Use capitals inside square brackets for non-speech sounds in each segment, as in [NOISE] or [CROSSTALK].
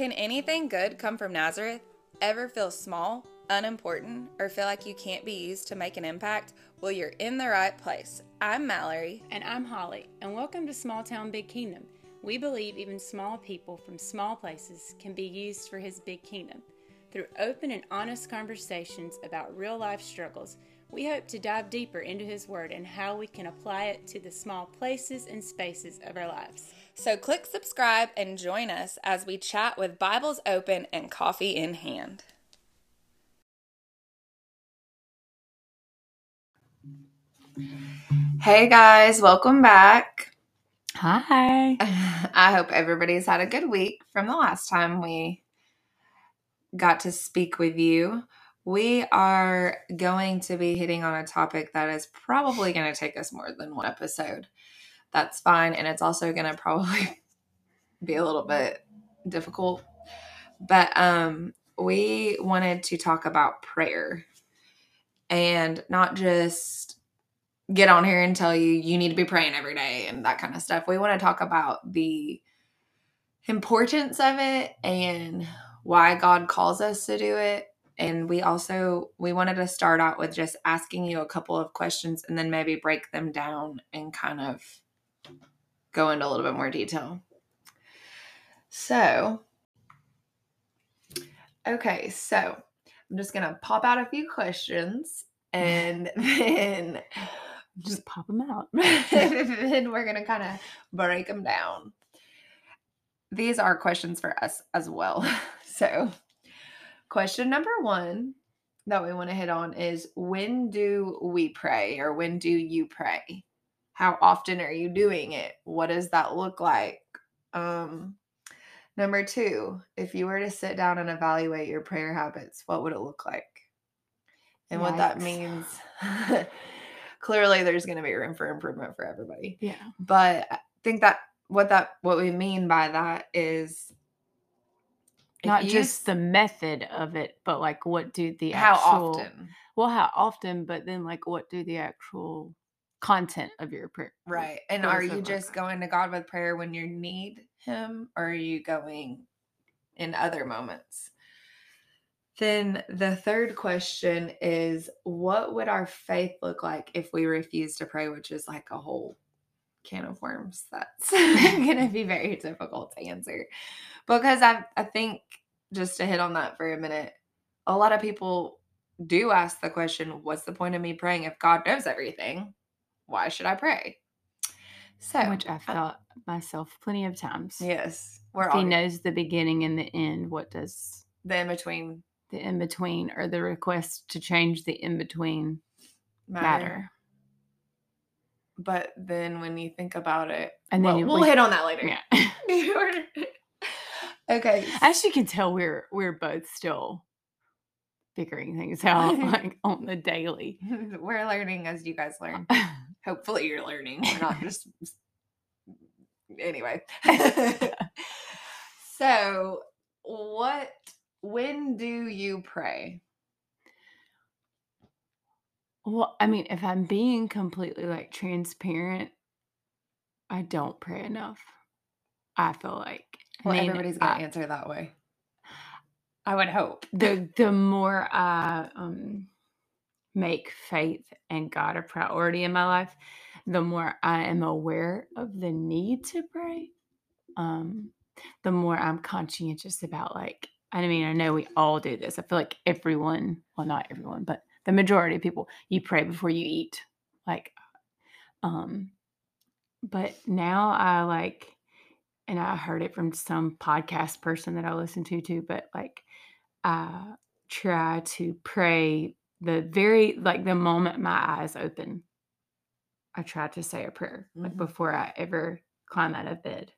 Can anything good come from Nazareth? Ever feel small, unimportant, or feel like you can't be used to make an impact? Well, you're in the right place. I'm Mallory. And I'm Holly, and welcome to Small Town Big Kingdom. We believe even small people from small places can be used for His big kingdom. Through open and honest conversations about real life struggles, we hope to dive deeper into His Word and how we can apply it to the small places and spaces of our lives. So click subscribe and join us as we chat with Bibles open and coffee in hand. Hey guys, welcome back. Hi. [LAUGHS] I hope everybody's had a good week from the last time we got to speak with you. We are going to be hitting on a topic that is probably going to take us more than one episode. That's fine. And it's also going to probably [LAUGHS] be a little bit difficult. But um, we wanted to talk about prayer and not just get on here and tell you you need to be praying every day and that kind of stuff. We want to talk about the importance of it and why God calls us to do it. And we also we wanted to start out with just asking you a couple of questions and then maybe break them down and kind of go into a little bit more detail. So, okay, so I'm just gonna pop out a few questions and [LAUGHS] then Just pop them out. [LAUGHS] then we're gonna kind of break them down. These are questions for us as well. [LAUGHS] So, question number one that we want to hit on is when do we pray or when do you pray? How often are you doing it? What does that look like? Um, number two, if you were to sit down and evaluate your prayer habits, what would it look like? And what that means. [LAUGHS] Clearly, there's going to be room for improvement for everybody Yeah. but I think that what that what we mean by that is Not just the method of it, but like what do the how actual, often Well, how often, but then like what do the actual content of your prayer? right and are you just going to god with prayer when you need him or are you going in other moments? Then the third question is what would our faith look like if we refuse to pray which is like a whole can of worms that's [LAUGHS] going to be very difficult to answer. Because I, I think just to hit on that for a minute a lot of people do ask the question what's the point of me praying if god knows everything why should i pray so Which I've felt myself plenty of times. yes we're if he knows the beginning and the end, what does the in between the in between or the request to change the in between matter. matter? but then when you think about it And then well, we'll we- hit on that later Yeah. [LAUGHS] okay As you can tell, we're we're both still figuring things out [LAUGHS] like on the daily. [LAUGHS] we're learning as you guys learn hopefully you're learning we're not just [LAUGHS] anyway [LAUGHS] so what when do you pray well, I mean, if I'm being completely like transparent, I don't pray enough. I feel like. I well mean, everybody's gonna I- answer that way i would hope the the [LAUGHS] more I um make faith and God a priority in my life, the more I am aware of the need to pray. Um, the more I'm conscientious about like I mean, I know we all do this. I feel like everyone, well not everyone, but the majority of people, you pray before you eat. Like um but now I like and I heard it from some podcast person that I listen to too, but like I try to pray the very like the moment my eyes open. I try to say a prayer like Mhm. before I ever climb out of bed.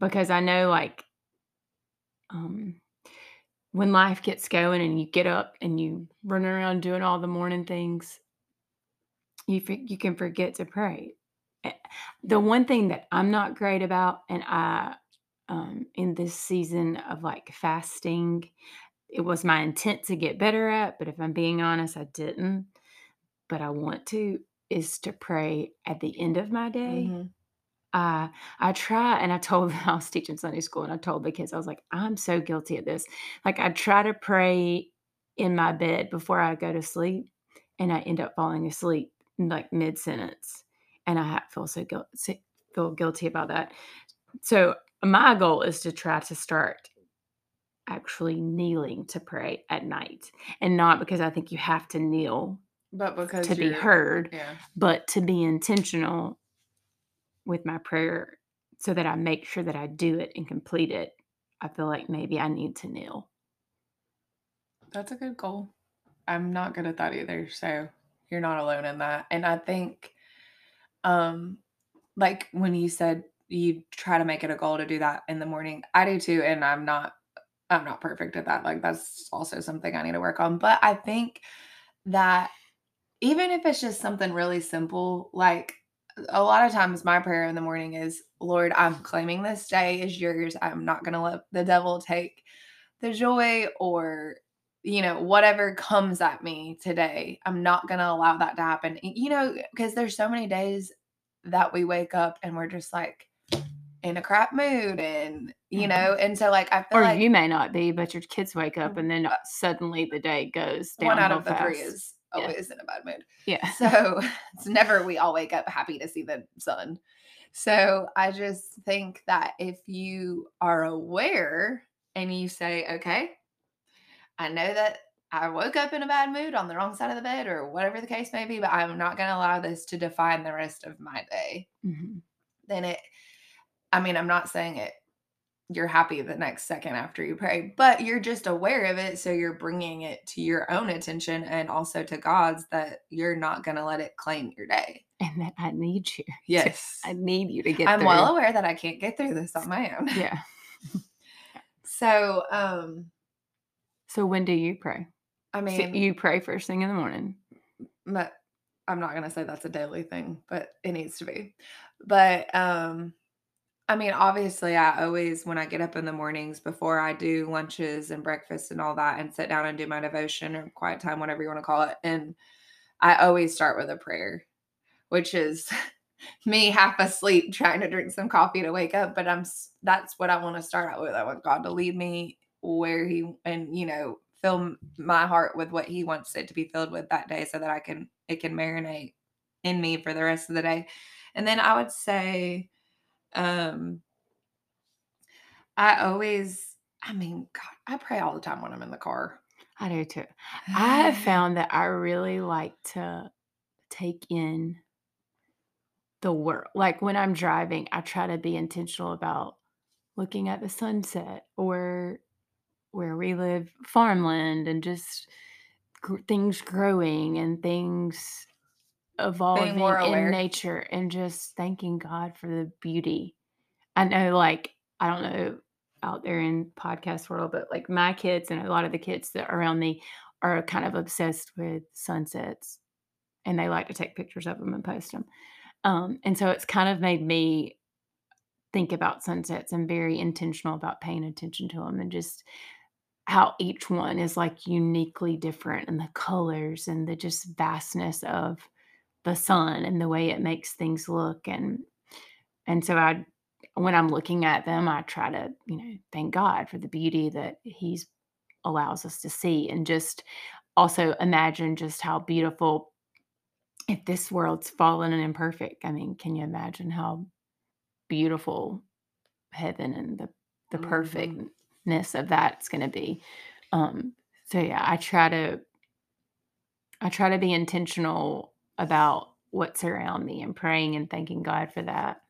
Because I know like um when life gets going and you get up and you run around doing all the morning things, you you can forget to pray. The one thing that I'm not great about, and I um, in this season of like fasting, it was my intent to get better at, but if I'm being honest, I didn't. But I want to is to pray at the end of my day Mhm. uh, I try and I told [LAUGHS] I was teaching Sunday school and I told the kids, I was like, I'm so guilty of this. Like I try to pray in my bed before I go to sleep and I end up falling asleep like mid sentence. And I feel so guilty feel guilty about that. So my goal is to try to start actually kneeling to pray at night and not because I think you have to kneel but because to be heard, Yeah. but to be intentional with my prayer so that I make sure that I do it and complete it. I feel like maybe I need to kneel. That's a good goal. I'm not good at that either, so you're not alone in that. And I think um like when you said you try to make it a goal to do that in the morning, I do too and I'm not I'm not perfect at that. Like that's also something I need to work on, but I think that even if it's just something really simple, like a lot of times my prayer in the morning is, Lord, I'm claiming this day is yours. I'm not going to let the devil take the joy or you know whatever comes at me today i'm not going to allow that to happen you know because there's so many days that we wake up and we're just like in a crap mood and you mm-hmm. know and so like i feel Or like you may not be, but your kids wake up mm, and then uh, suddenly the day goes down. one out of the three is Yeah. always in a bad mood yeah. So [LAUGHS] it's never we all wake up happy to see the sun. So I just think that if you are aware and you say, okay, I know that I woke up in a bad mood on the wrong side of the bed or whatever the case may be, but I'm not going to allow this to define the rest of my day, Mhm. then it, I mean, I'm not saying it, you're happy the next second after you pray, but you're just aware of it. So you're bringing it to your own attention and also to God's that you're not going to let it claim your day. And that I need you. [LAUGHS] to- Yes. I need you to get I'm through. well aware that I can't get through this on my own. Yeah. [LAUGHS] So, um, So when do you pray? I So mean, you pray first thing in the morning. but I'm not gonna say that's a daily thing, but it needs to be. But um, I mean, obviously, I always when I get up in the mornings before I do lunches and breakfast and all that, and sit down and do my devotion or quiet time, whatever you want to call it, and I always start with a prayer, which is [LAUGHS] me half asleep trying to drink some coffee to wake up. But I'm that's what I want to start out with. I want God to lead me where He and you know fill my heart with what He wants it to be filled with that day, so that I can it can marinate in me for the rest of the day. And then I would say, um, I always, I mean, God, I pray all the time when I'm in the car. I do too. I have [SIGHS] found that I really like to take in the world. Like when I'm driving, I try to be intentional about looking at the sunset or where we live, farmland, and just gr- things growing and things evolving more in nature and just thanking God for the beauty. I know, like, I don't know out there in podcast world, but like my kids and a lot of the kids that are around me are kind of obsessed with sunsets and they like to take pictures of them and post them. Um, and so it's kind of made me think about sunsets and very intentional about paying attention to them and just how each one is like uniquely different and the colors and the just vastness of the sun and the way it makes things look and and so I when I'm looking at them I try to you know thank God for the beauty that he's allows us to see and just also imagine just how beautiful if this world's fallen and imperfect I mean can you imagine how beautiful heaven and the the Mhm. perfectness of that's going to be um so yeah i try to i try to be intentional about what's around me and praying and thanking god for that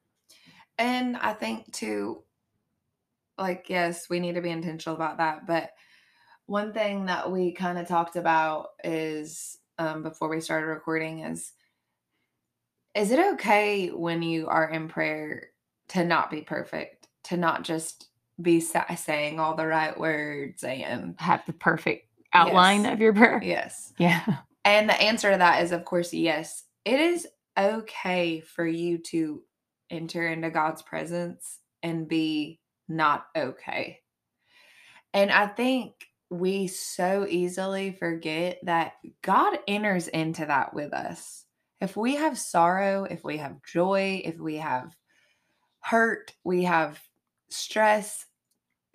And I think too, like, yes, we need to be intentional about that. But one thing that we kind of talked about is um, before we started recording is is it okay when you are in prayer to not be perfect, to not just be sa- saying all the right words and have the perfect outline Yes. of your prayer yes. yeah And the answer to that is, of course, yes. It is okay for you to enter into God's presence and be not okay. And I think we so easily forget that God enters into that with us. If we have sorrow, if we have joy, if we have hurt, we have stress.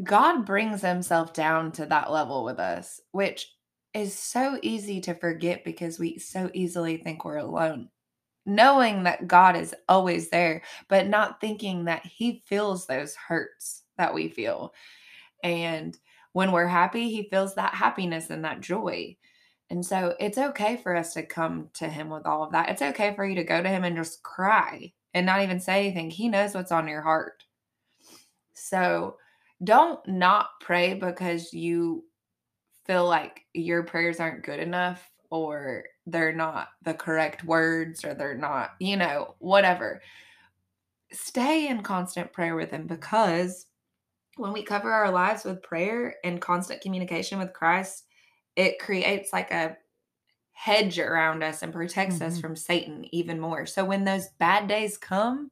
God brings himself down to that level with us, which is so easy to forget because we so easily think we're alone. Knowing that God is always there, but not thinking that he feels those hurts that we feel. And when we're happy, he feels that happiness and that joy. And so it's okay for us to come to him with all of that. It's okay for you to go to him and just cry and not even say anything. He knows what's on your heart. So don't not pray because you feel like your prayers aren't good enough or they're not the correct words or they're not, you know, whatever. Stay in constant prayer with him because when we cover our lives with prayer and constant communication with Christ, it creates like a hedge around us and protects mm-hmm. us from Satan even more. So when those bad days come,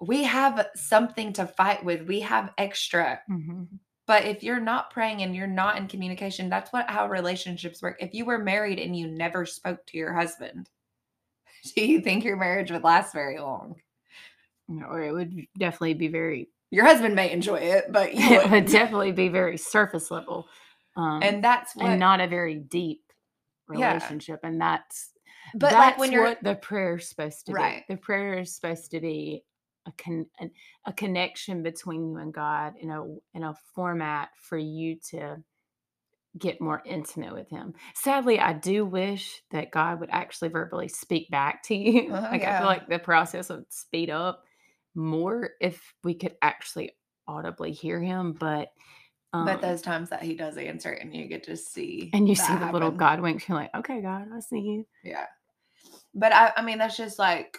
we have something to fight with. We have extra. Mm-hmm. But if you're not praying and you're not in communication, that's what how relationships work. If you were married and you never spoke to your husband, [LAUGHS] do you think your marriage would last very long? Or it would definitely be very your husband may enjoy it, but [LAUGHS] it would [LAUGHS] definitely be very surface level. Um, and that's what, and not a very deep relationship. Yeah. And that's but that's like when you're what the prayer's supposed to right. be. The prayer is supposed to be a con a connection between you and God in a in a format for you to get more intimate with him. Sadly, I do wish that God would actually verbally speak back to you. [LAUGHS] Uh, like yeah. I feel like the process would speed up more if we could actually audibly hear him, but um, but those times that he does answer and you get to see and you see the happen. little God winks, you're like, okay, God, I see you. Yeah. But I, I mean, that's just like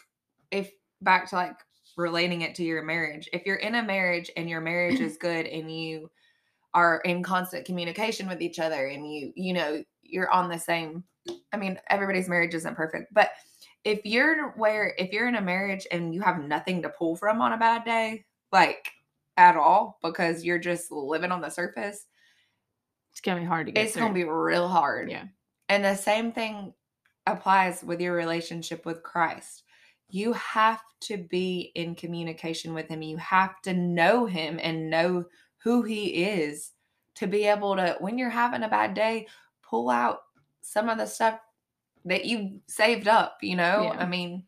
if back to like relating it to your marriage. If you're in a marriage and your marriage is good and you are in constant communication with each other and you, you know, you're on the same, I mean, everybody's marriage isn't perfect, but if you're where, if you're in a marriage and you have nothing to pull from on a bad day, like at all, because you're just living on the surface, it's gonna be hard to get. It's through. gonna be real hard. Yeah. And the same thing applies with your relationship with Christ you have to be in communication with him. You have to know him and know who he is to be able to, when you're having a bad day, pull out some of the stuff that you saved up, you know? Yeah. I mean,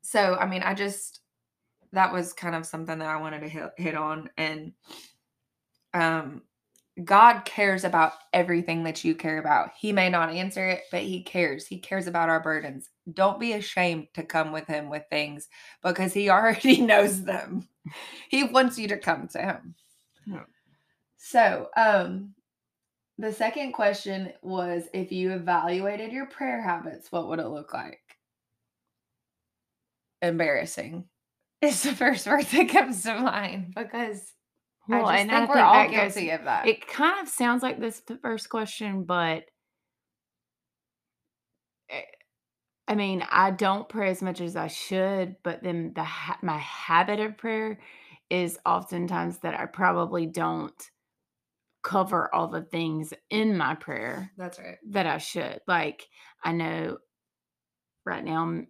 so, I mean, I just, that was kind of something that I wanted to hit, hit on. And, um, God cares about everything that you care about. He may not answer it, but He cares. He cares about our burdens. Don't be ashamed to come with Him with things because He [LAUGHS] already knows them. He wants you to come to Him. Yeah. So, um, the second question was if you evaluated your prayer habits, what would it look like? Embarrassing is the first [LAUGHS] word that comes to mind because well, I just and think I we're all guilty goes, of that. It kind of sounds like this first question, but eh, I mean, I don't pray as much as I should, but then the ha- my habit of prayer is oftentimes that I probably don't cover all the things in my prayer. That's right. That I should. Like I know right now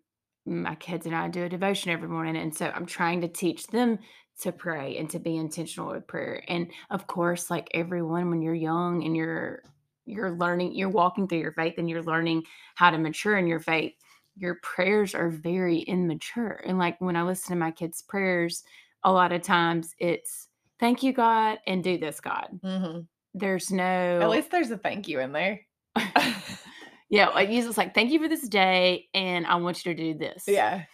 my kids and I do a devotion every morning and so I'm trying to teach them to pray and to be intentional with prayer. And of course, like everyone, when you're young and you're you're learning, you're walking through your faith and you're learning how to mature in your faith, your prayers are very immature. And like when I listen to my kids' prayers, a lot of times it's thank you, God, and do this, God. Mm-hmm. There's no at least there's a thank you in there. [LAUGHS] yeah, like Jesus like, thank you for this day, and I want you to do this. Yeah.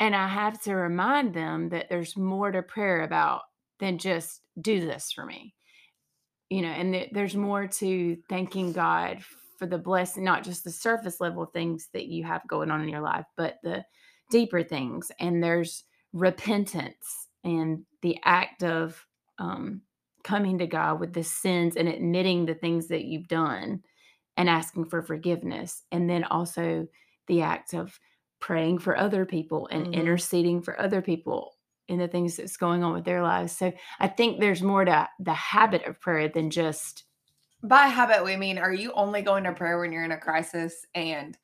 And I have to remind them that there's more to prayer about than just do this for me. You know, and th- there's more to thanking God for the blessing, not just the surface level things that you have going on in your life, but the deeper things. And there's repentance and the act of um, coming to God with the sins and admitting the things that you've done and asking for forgiveness. And then also the act of praying for other people and mm-hmm. interceding for other people in the things that's going on with their lives. So I think there's more to the habit of prayer than just by habit we mean are you only going to prayer when you're in a crisis and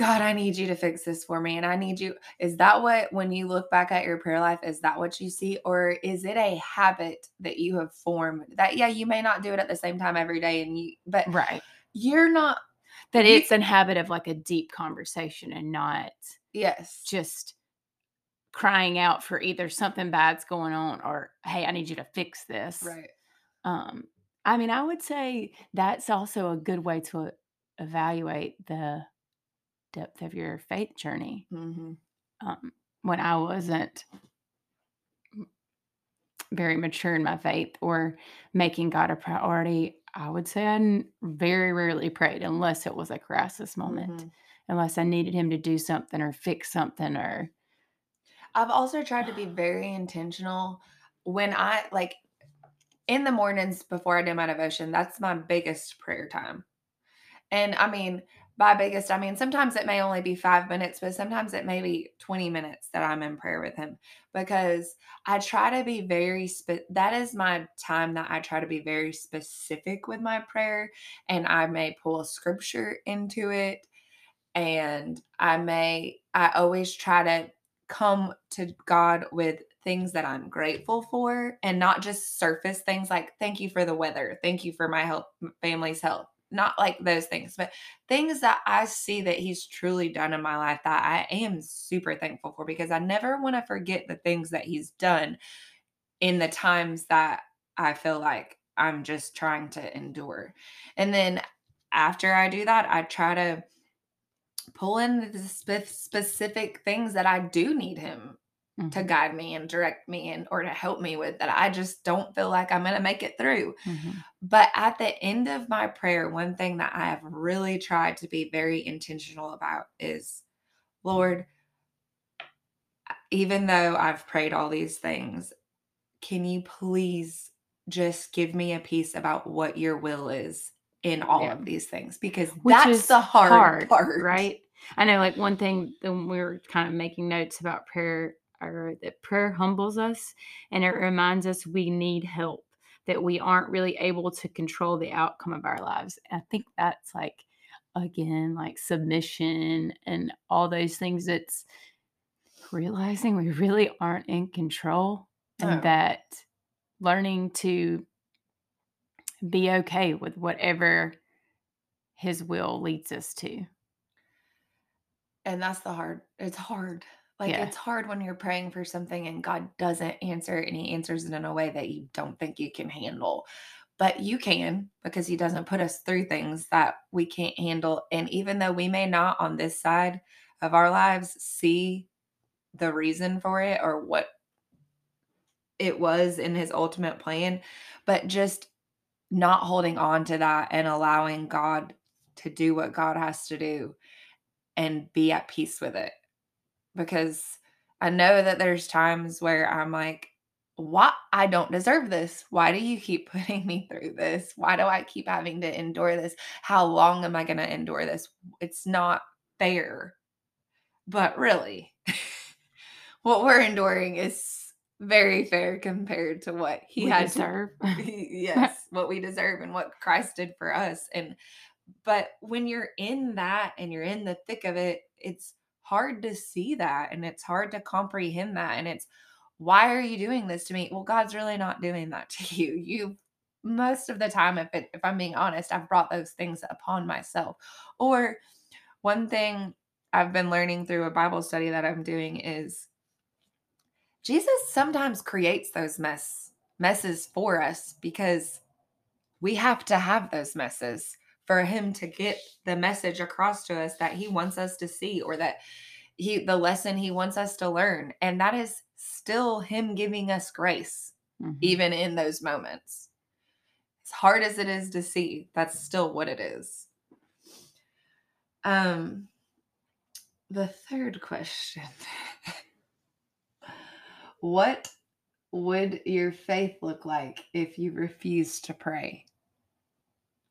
God, I need you to fix this for me. And I need you. Is that what, when you look back at your prayer life, is that what you see? Or is it a habit that you have formed that, yeah, you may not do it at the same time every day and you, but Right. you're not, That You- it's a habit of like a deep conversation and not yes. just crying out for either something bad's going on or hey, I need you to fix this. Right. Um, I mean, I would say that's also a good way to evaluate the depth of your faith journey. hmm Um, when I wasn't very mature in my faith or making God a priority, I would say I n- very rarely prayed unless it was a crisis moment, Mhm. unless I needed Him to do something or fix something or I've also tried to be very intentional when I like in the mornings before I do my devotion. That's my biggest prayer time. And I mean, by biggest, I mean sometimes it may only be five minutes, but sometimes it may be 20 minutes that I'm in prayer with him because I try to be very, spe- that is my time that I try to be very specific with my prayer. And I may pull a scripture into it. And I may, I always try to come to God with things that I'm grateful for and not just surface things like, thank you for the weather. Thank you for my health, family's health. Not like those things, but things that I see that he's truly done in my life that I am super thankful for because I never want to forget the things that he's done in the times that I feel like I'm just trying to endure. And then after I do that, I try to pull in the spe- specific things that I do need him to Mhm, guide me and direct me and or to help me with that I just don't feel like I'm going to make it through. mhm. But at the end of my prayer, one thing that I have really tried to be very intentional about is Lord, even though I've prayed all these things, can you please just give me a peace about what your will is in all Yeah. of these things? Because Which that's the hard, part. right? I know, like one thing when we were kind of making notes about prayer, Wrote that prayer humbles us and it reminds us we need help, that we aren't really able to control the outcome of our lives. And I think that's like, again, like submission and all those things. It's realizing we really aren't in control and that learning to be okay with whatever his will leads us to. And that's the hard. It's hard. Like Yeah. it's hard when you're praying for something and God doesn't answer and he answers it in a way that you don't think you can handle. But you can because he doesn't put us through things that we can't handle. And even though we may not on this side of our lives see the reason for it or what it was in his ultimate plan, but just not holding on to that and allowing God to do what God has to do and be at peace with it. Because I know that there's times where I'm like, what? I don't deserve this. Why do you keep [LAUGHS] putting me through this? Why do I keep having to endure this? How long am I going to endure this? It's not fair. But really, [LAUGHS] what we're enduring is very fair compared to what he we had to [LAUGHS] yes, what we deserve and what Christ did for us. And but when you're in that and you're in the thick of it, it's hard to see that and it's hard to comprehend that. And it's why are you doing this to me? Well, God's really not doing that to [LAUGHS] you. You most of the time, if it, if I'm being honest, I've brought those things upon myself. Or one thing I've been learning through a Bible study that I'm doing is Jesus sometimes creates those mess messes for us because we have to have those messes for him to get the message across to us that he wants us to see or that he the lesson he wants us to learn. And that is still him giving us grace Mhm. even in those moments. As hard as it is to see that's still what it is. Um the third question. [LAUGHS] What would your faith look like if you refused to pray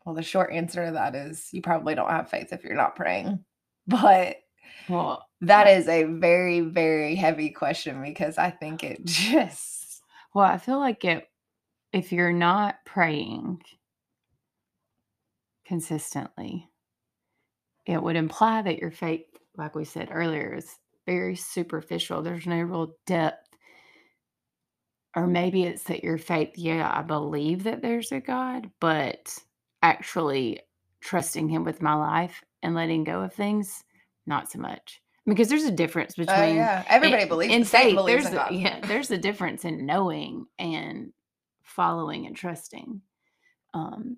well the short answer to that is you probably don't have faith if you're not praying [LAUGHS] but Well, that is a very very heavy question because i think it [LAUGHS] just well, I feel like it if you're not praying consistently, it would imply that your faith like we said earlier, is very superficial. There's no real depth. Or maybe it's that your faith, yeah, I believe that there's a God, but actually trusting Him with my life and letting go of things, not so much. Because there's a difference Oh between yeah, everybody in, believes. in faith. believes There's a, yeah, there's a difference in knowing and following and trusting. Um.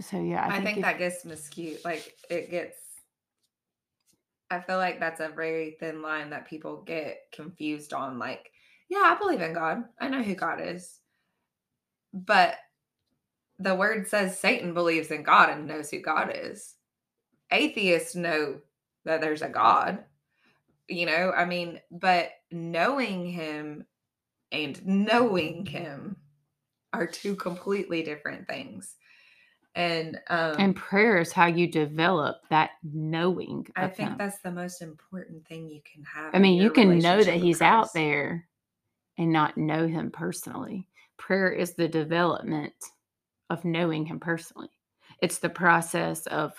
So yeah, I, I, think, if- that gets miscued. Like it gets. I feel like that's a very thin line that people get confused on. Like, yeah, I believe in God. I know who God is. But the word says Satan believes in God and knows who God is. Atheists know that there's a God. You know, I mean, but knowing him and knowing him are two completely different things. And um and prayer is how you develop that knowing. I think him. that's the most important thing you can have. I mean, you can know that he's out there and not know him personally. Prayer is the development of knowing him personally. It's the process of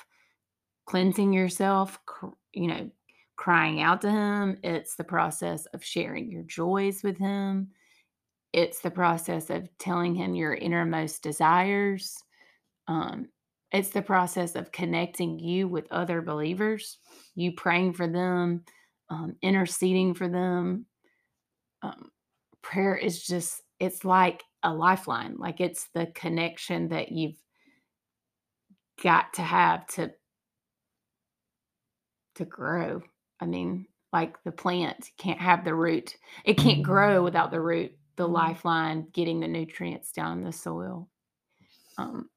cleansing yourself, cr- you know, crying out to him. It's the process of sharing your joys with him. It's the process of telling him your innermost desires. Um, it's the process of connecting you with other believers, you praying for them, um, interceding for them. Um, prayer is just, it's like a lifeline. Like it's the connection that you've got to have to to grow. I mean, like the plant can't have the root. It can't grow without the root, the Mhm. lifeline getting the nutrients down in the soil. Um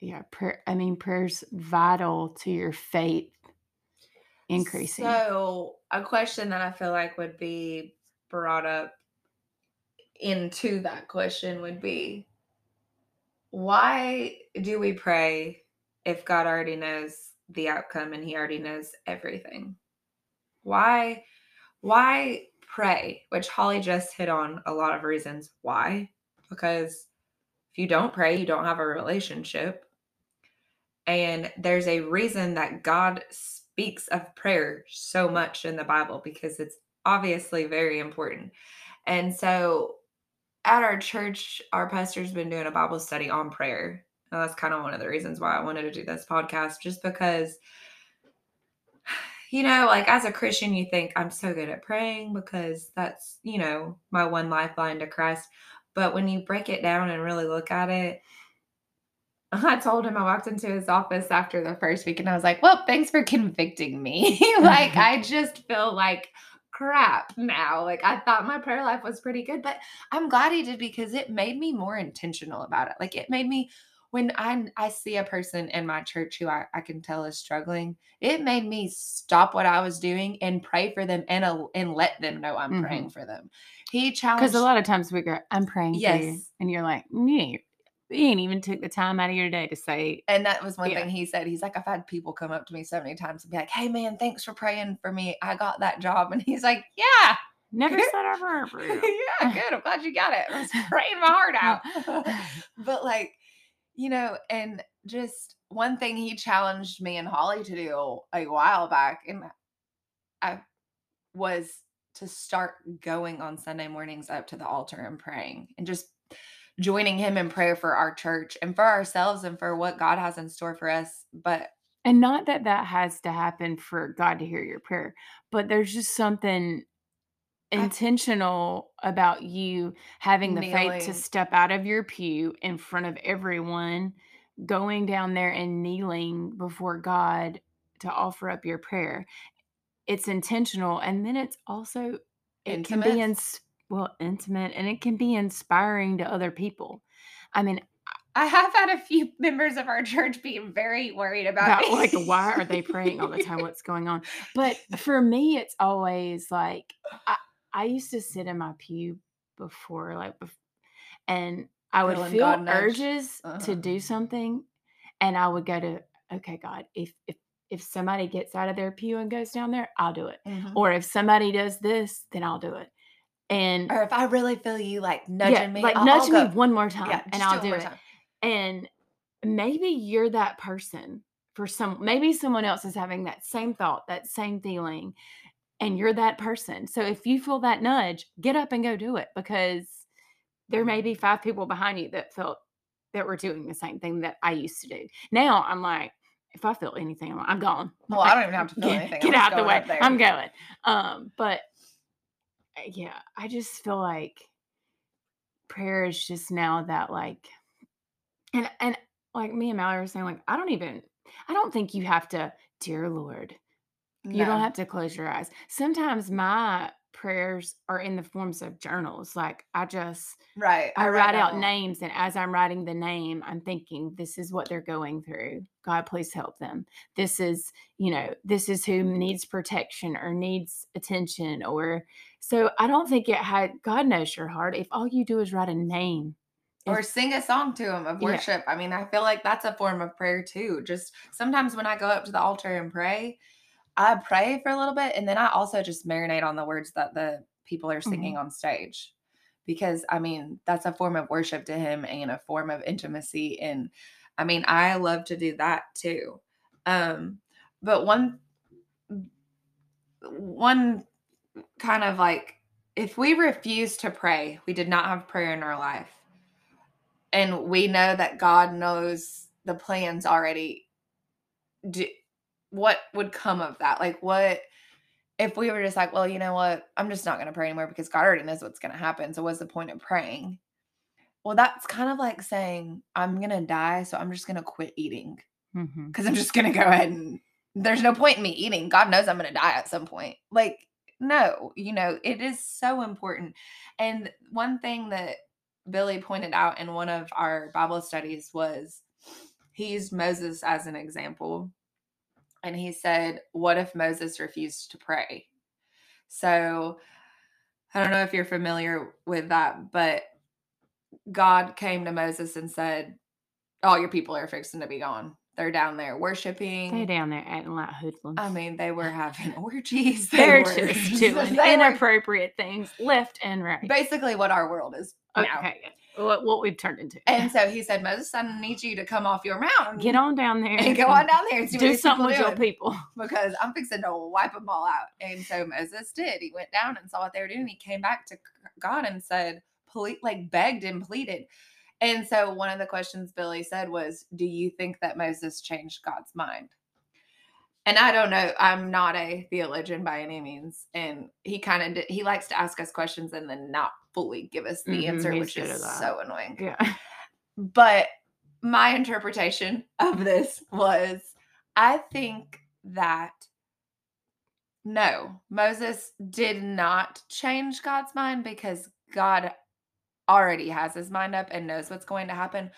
yeah, prayer I mean prayer's vital to your faith increasing. So, a question that I feel like would be brought up into that question would be why do we pray if God already knows the outcome and he already knows everything? Why why pray? Which Holly just hit on a lot of reasons why. Because if you don't pray, you don't have a relationship. And there's a reason that God speaks of prayer so much in the Bible because it's obviously very important. And so at our church, our pastor's been doing a Bible study on prayer. And that's kind of one of the reasons why I wanted to do this podcast, just because, you know, like as a Christian, you think I'm so good at praying because that's, you know, my one lifeline to Christ. But when you break it down and really look at it, [LAUGHS] I told him I walked into his office after the first week and I was like, well, thanks for convicting me. [LAUGHS] like, [LAUGHS] I just feel like crap now. Like, I thought my prayer life was pretty good, but I'm glad he did because it made me more intentional about it. Like, it made me, when I, I see a person in my church who I, I can tell is struggling, it made me stop what I was doing and pray for them and, uh, and let them know I'm Mhm. praying for them. He challenged. Because a lot of times we go, I'm praying for you. Yes. And you're like, you you ain't even took the time out of your day to say, And that was one Yeah. thing he said. He's like, I've had people come up to me so many times and be like, hey, man, thanks for praying for me. I got that job. And he's like, yeah, never said I prayed for [LAUGHS] you. yeah, good. I'm glad you got it. I was [LAUGHS] praying my heart out. [LAUGHS] but like, you know, and just one thing he challenged me and Holly to do a while back, and I was to start going on Sunday mornings up to the altar and praying and just joining him in prayer for our church and for ourselves and for what God has in store for us. But And not that that has to happen for God to hear your prayer, but there's just something intentional about you having the faith to step out of your pew in front of everyone, going down there and kneeling before God to offer up your prayer. It's intentional and then it's also it can be Intimate? Well intimate and it can be inspiring to other people. I mean, I have had a few [LAUGHS] members of our church being very worried about, about like why are they praying all the time what's going on but [LAUGHS] for me it's always like i, I used to sit in my pew before like and i would Feeling feel God urges to Uh-huh. do something and i would go to okay god if if if somebody gets out of their pew and goes down there i'll do it Mhm. or if somebody does this then i'll do it and Or if I really feel you like nudging yeah, me, like I'll, nudge I'll me one more time Yeah, and i'll do it time. and maybe you're that person for some maybe someone else is having that same thought, that same feeling, and you're that person. So if you feel that nudge, get up and go do it because there may be five people behind you that felt that were doing the same thing that I used to do. Now I'm like, if I feel anything, I'm, like, I'm gone. Well, Like, I don't even have to feel get, anything. Get I'm out the way. I'm going. Um, but Uh, yeah, I just feel like prayer is just now that like, and and like me and Mallory were saying, like I don't even, I don't think you have to, dear Lord, you don't have to close your eyes. Sometimes my prayers are in the forms of journals. Like I just Right. I write out down- names, and as I'm writing the name, I'm thinking, this is what they're going through. God, please help them. This is, you know, this is who needs protection or needs attention. Or so I don't think it had, God knows your heart. If all you do is write a name, Or if- sing a song to him of Yeah. worship. I mean, I feel like that's a form of prayer too. Just sometimes when I go up to the altar and pray, I pray for a little bit and then I also just marinate on the words that the people are Mm-hmm. singing on stage. Because I mean, that's a form of worship to him and a form of intimacy. And I mean, I love to do that too. Um, but one one kind of like if we refuse to pray, we did not have prayer in our life. And we know that God knows the plans already. Do, what would come of that? Like, what if we were just like, well, you know what? I'm just not going to pray anymore because God already knows what's going to happen. So, what's the point of praying? Well, that's kind of like saying, I'm going to die. So, I'm just going to quit eating mm-hmm. because I'm just gonna go ahead and there's no point in me eating. God knows I'm gonna die at some point. Like, no, you know, it is so important. And one thing that Billy pointed out in one of our Bible studies was he used Moses as an example. And he said, What if Moses refused to pray? So I don't know if you're familiar with that, but God came to Moses and said, All your people are fixing to be gone. They're down there worshiping. Stay down there acting like hoodlums. I mean, they were [LAUGHS] having [LAUGHS] orgies. They they're were, just [LAUGHS] doing they were inappropriate things left and right. basically what our world is now. What, what we've turned into. And so [LAUGHS] he said, Moses, I need you to come off your mountain. Get on down there and go on down there and do something with your people. [LAUGHS] because I'm fixing to wipe them all out. And so Moses did. He went down and saw what they were doing. He came back to God and said, ple- like begged and pleaded. And so one of the questions Billy said was, Do you think that Moses changed God's mind? And I don't know. I'm not a theologian by any means. And he kind of he likes to ask us questions and then not fully give us the Mhm, answer, which is so annoying. Yeah. [LAUGHS] But my interpretation of this was I think that no, Moses did not change God's mind because God already has his mind up and knows what's going to happen.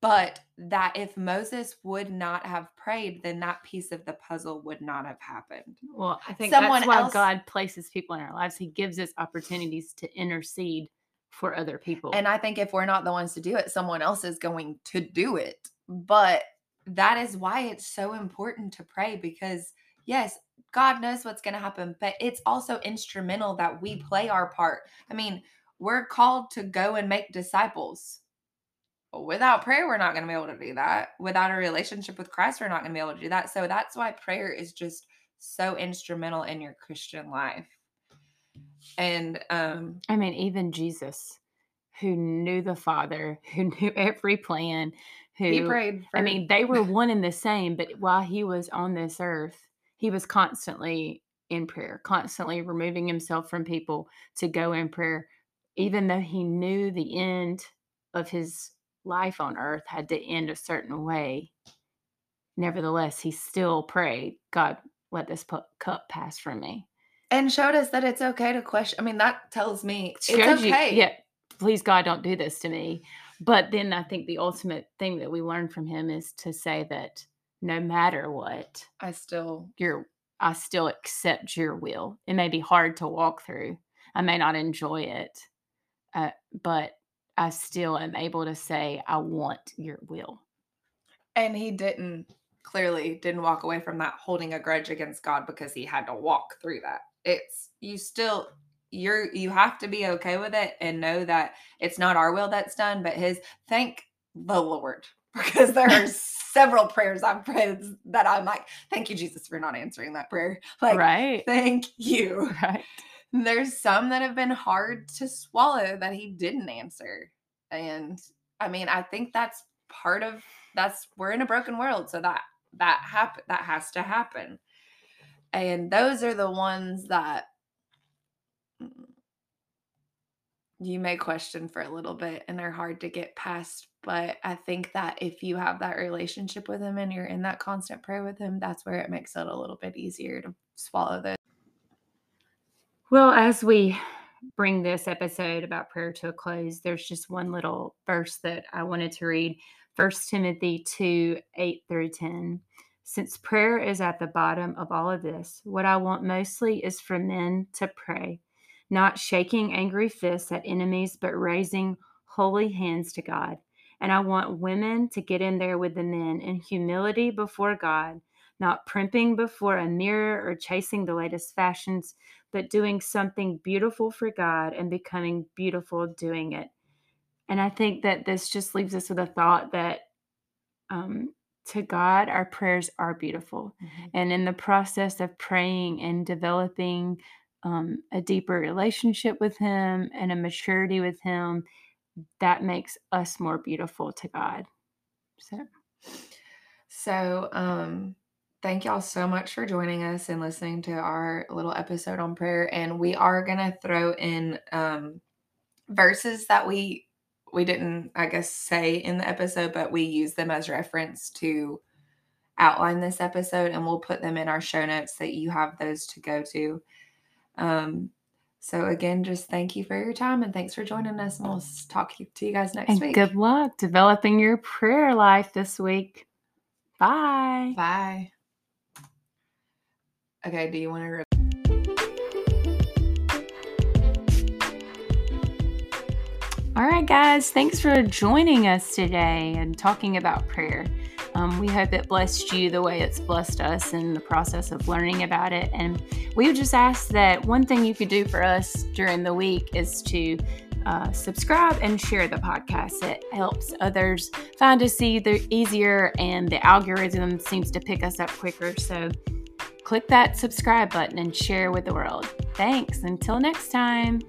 But that if Moses would not have prayed, then that piece of the puzzle would not have happened. Well, I think Someone that's why else- God places people in our lives. He gives us opportunities to intercede for other people. And I think if we're not the ones to do it, someone else is going to do it. But that is why it's so important to pray because, yes, God knows what's going to happen, but it's also instrumental that we play our part. I mean, we're called to go and make disciples. Without prayer, we're not going to be able to do that. Without a relationship with Christ, we're not going to be able to do that. So that's why prayer is just so instrumental in your Christian life. And um I mean, even Jesus, who knew the Father, [LAUGHS] who knew every plan, who he prayed for I mean, they were [LAUGHS] one and the same, but while he was on this earth, he was constantly in prayer, constantly removing himself from people to go in prayer, even though he knew the end of his life on earth had to end a certain way. Nevertheless, he still prayed, God, let this cup pass from me. and showed us that it's okay to question. I mean, that tells me it's Shows you- okay. yeah, please God, don't do this to me. But then I think the ultimate thing that we learn from him is to say that no matter what, I still your I still accept your will. It may be hard to walk through. I may not enjoy it, uh, but I still am able to say I want your will. and he didn't clearly didn't walk away from that holding a grudge against God because he had to walk through that. It's you still you're you have to be okay with it and know that it's not our will that's done, but his thank the Lord [LAUGHS] because there are [LAUGHS] several prayers I've prayed that I'm like, thank you, Jesus, for not answering that prayer. Like, right. thank you. Right. There's some that have been hard to swallow that he didn't answer. And I mean, I think that's part of that's we're in a broken world. So that that happen that has to happen. And those are the ones that you may question for a little bit and they're hard to get past. But I think that if you have that relationship with him and you're in that constant prayer with him, that's where it makes it a little bit easier to swallow those. Well, as we bring this episode about prayer to a close, there's just one little verse that I wanted to read. 1 Timothy 2 8 through 10. Since prayer is at the bottom of all of this, what I want mostly is for men to pray, not shaking angry fists at enemies, but raising holy hands to God. And I want women to get in there with the men in humility before God, not primping before a mirror or chasing the latest fashions, but doing something beautiful for God and becoming beautiful doing it. And I think that this just leaves us with a thought that um, to God, our prayers are beautiful. Mm-hmm. And in the process of praying and developing um, a deeper relationship with Him and a maturity with Him, that makes us more beautiful to God. So, so um, thank y'all so much for joining us and listening to our little episode on prayer. And we are gonna throw in um, verses that we we didn't, I guess, say in the episode, but we use them as reference to outline this episode, and we'll put them in our show notes that you have those to go to. Um, so again, just thank you for your time and thanks for joining us. And we'll talk to you guys next and week. Good luck developing your prayer life this week. Bye. Bye. Okay, do you want to? All right, guys, thanks for joining us today and talking about prayer. Um, we hope it blessed you the way it's blessed us in the process of learning about it. And we would just ask that one thing you could do for us during the week is to uh, subscribe and share the podcast. It helps others find us easier, and the algorithm seems to pick us up quicker. So click that subscribe button and share with the world. Thanks. Until next time.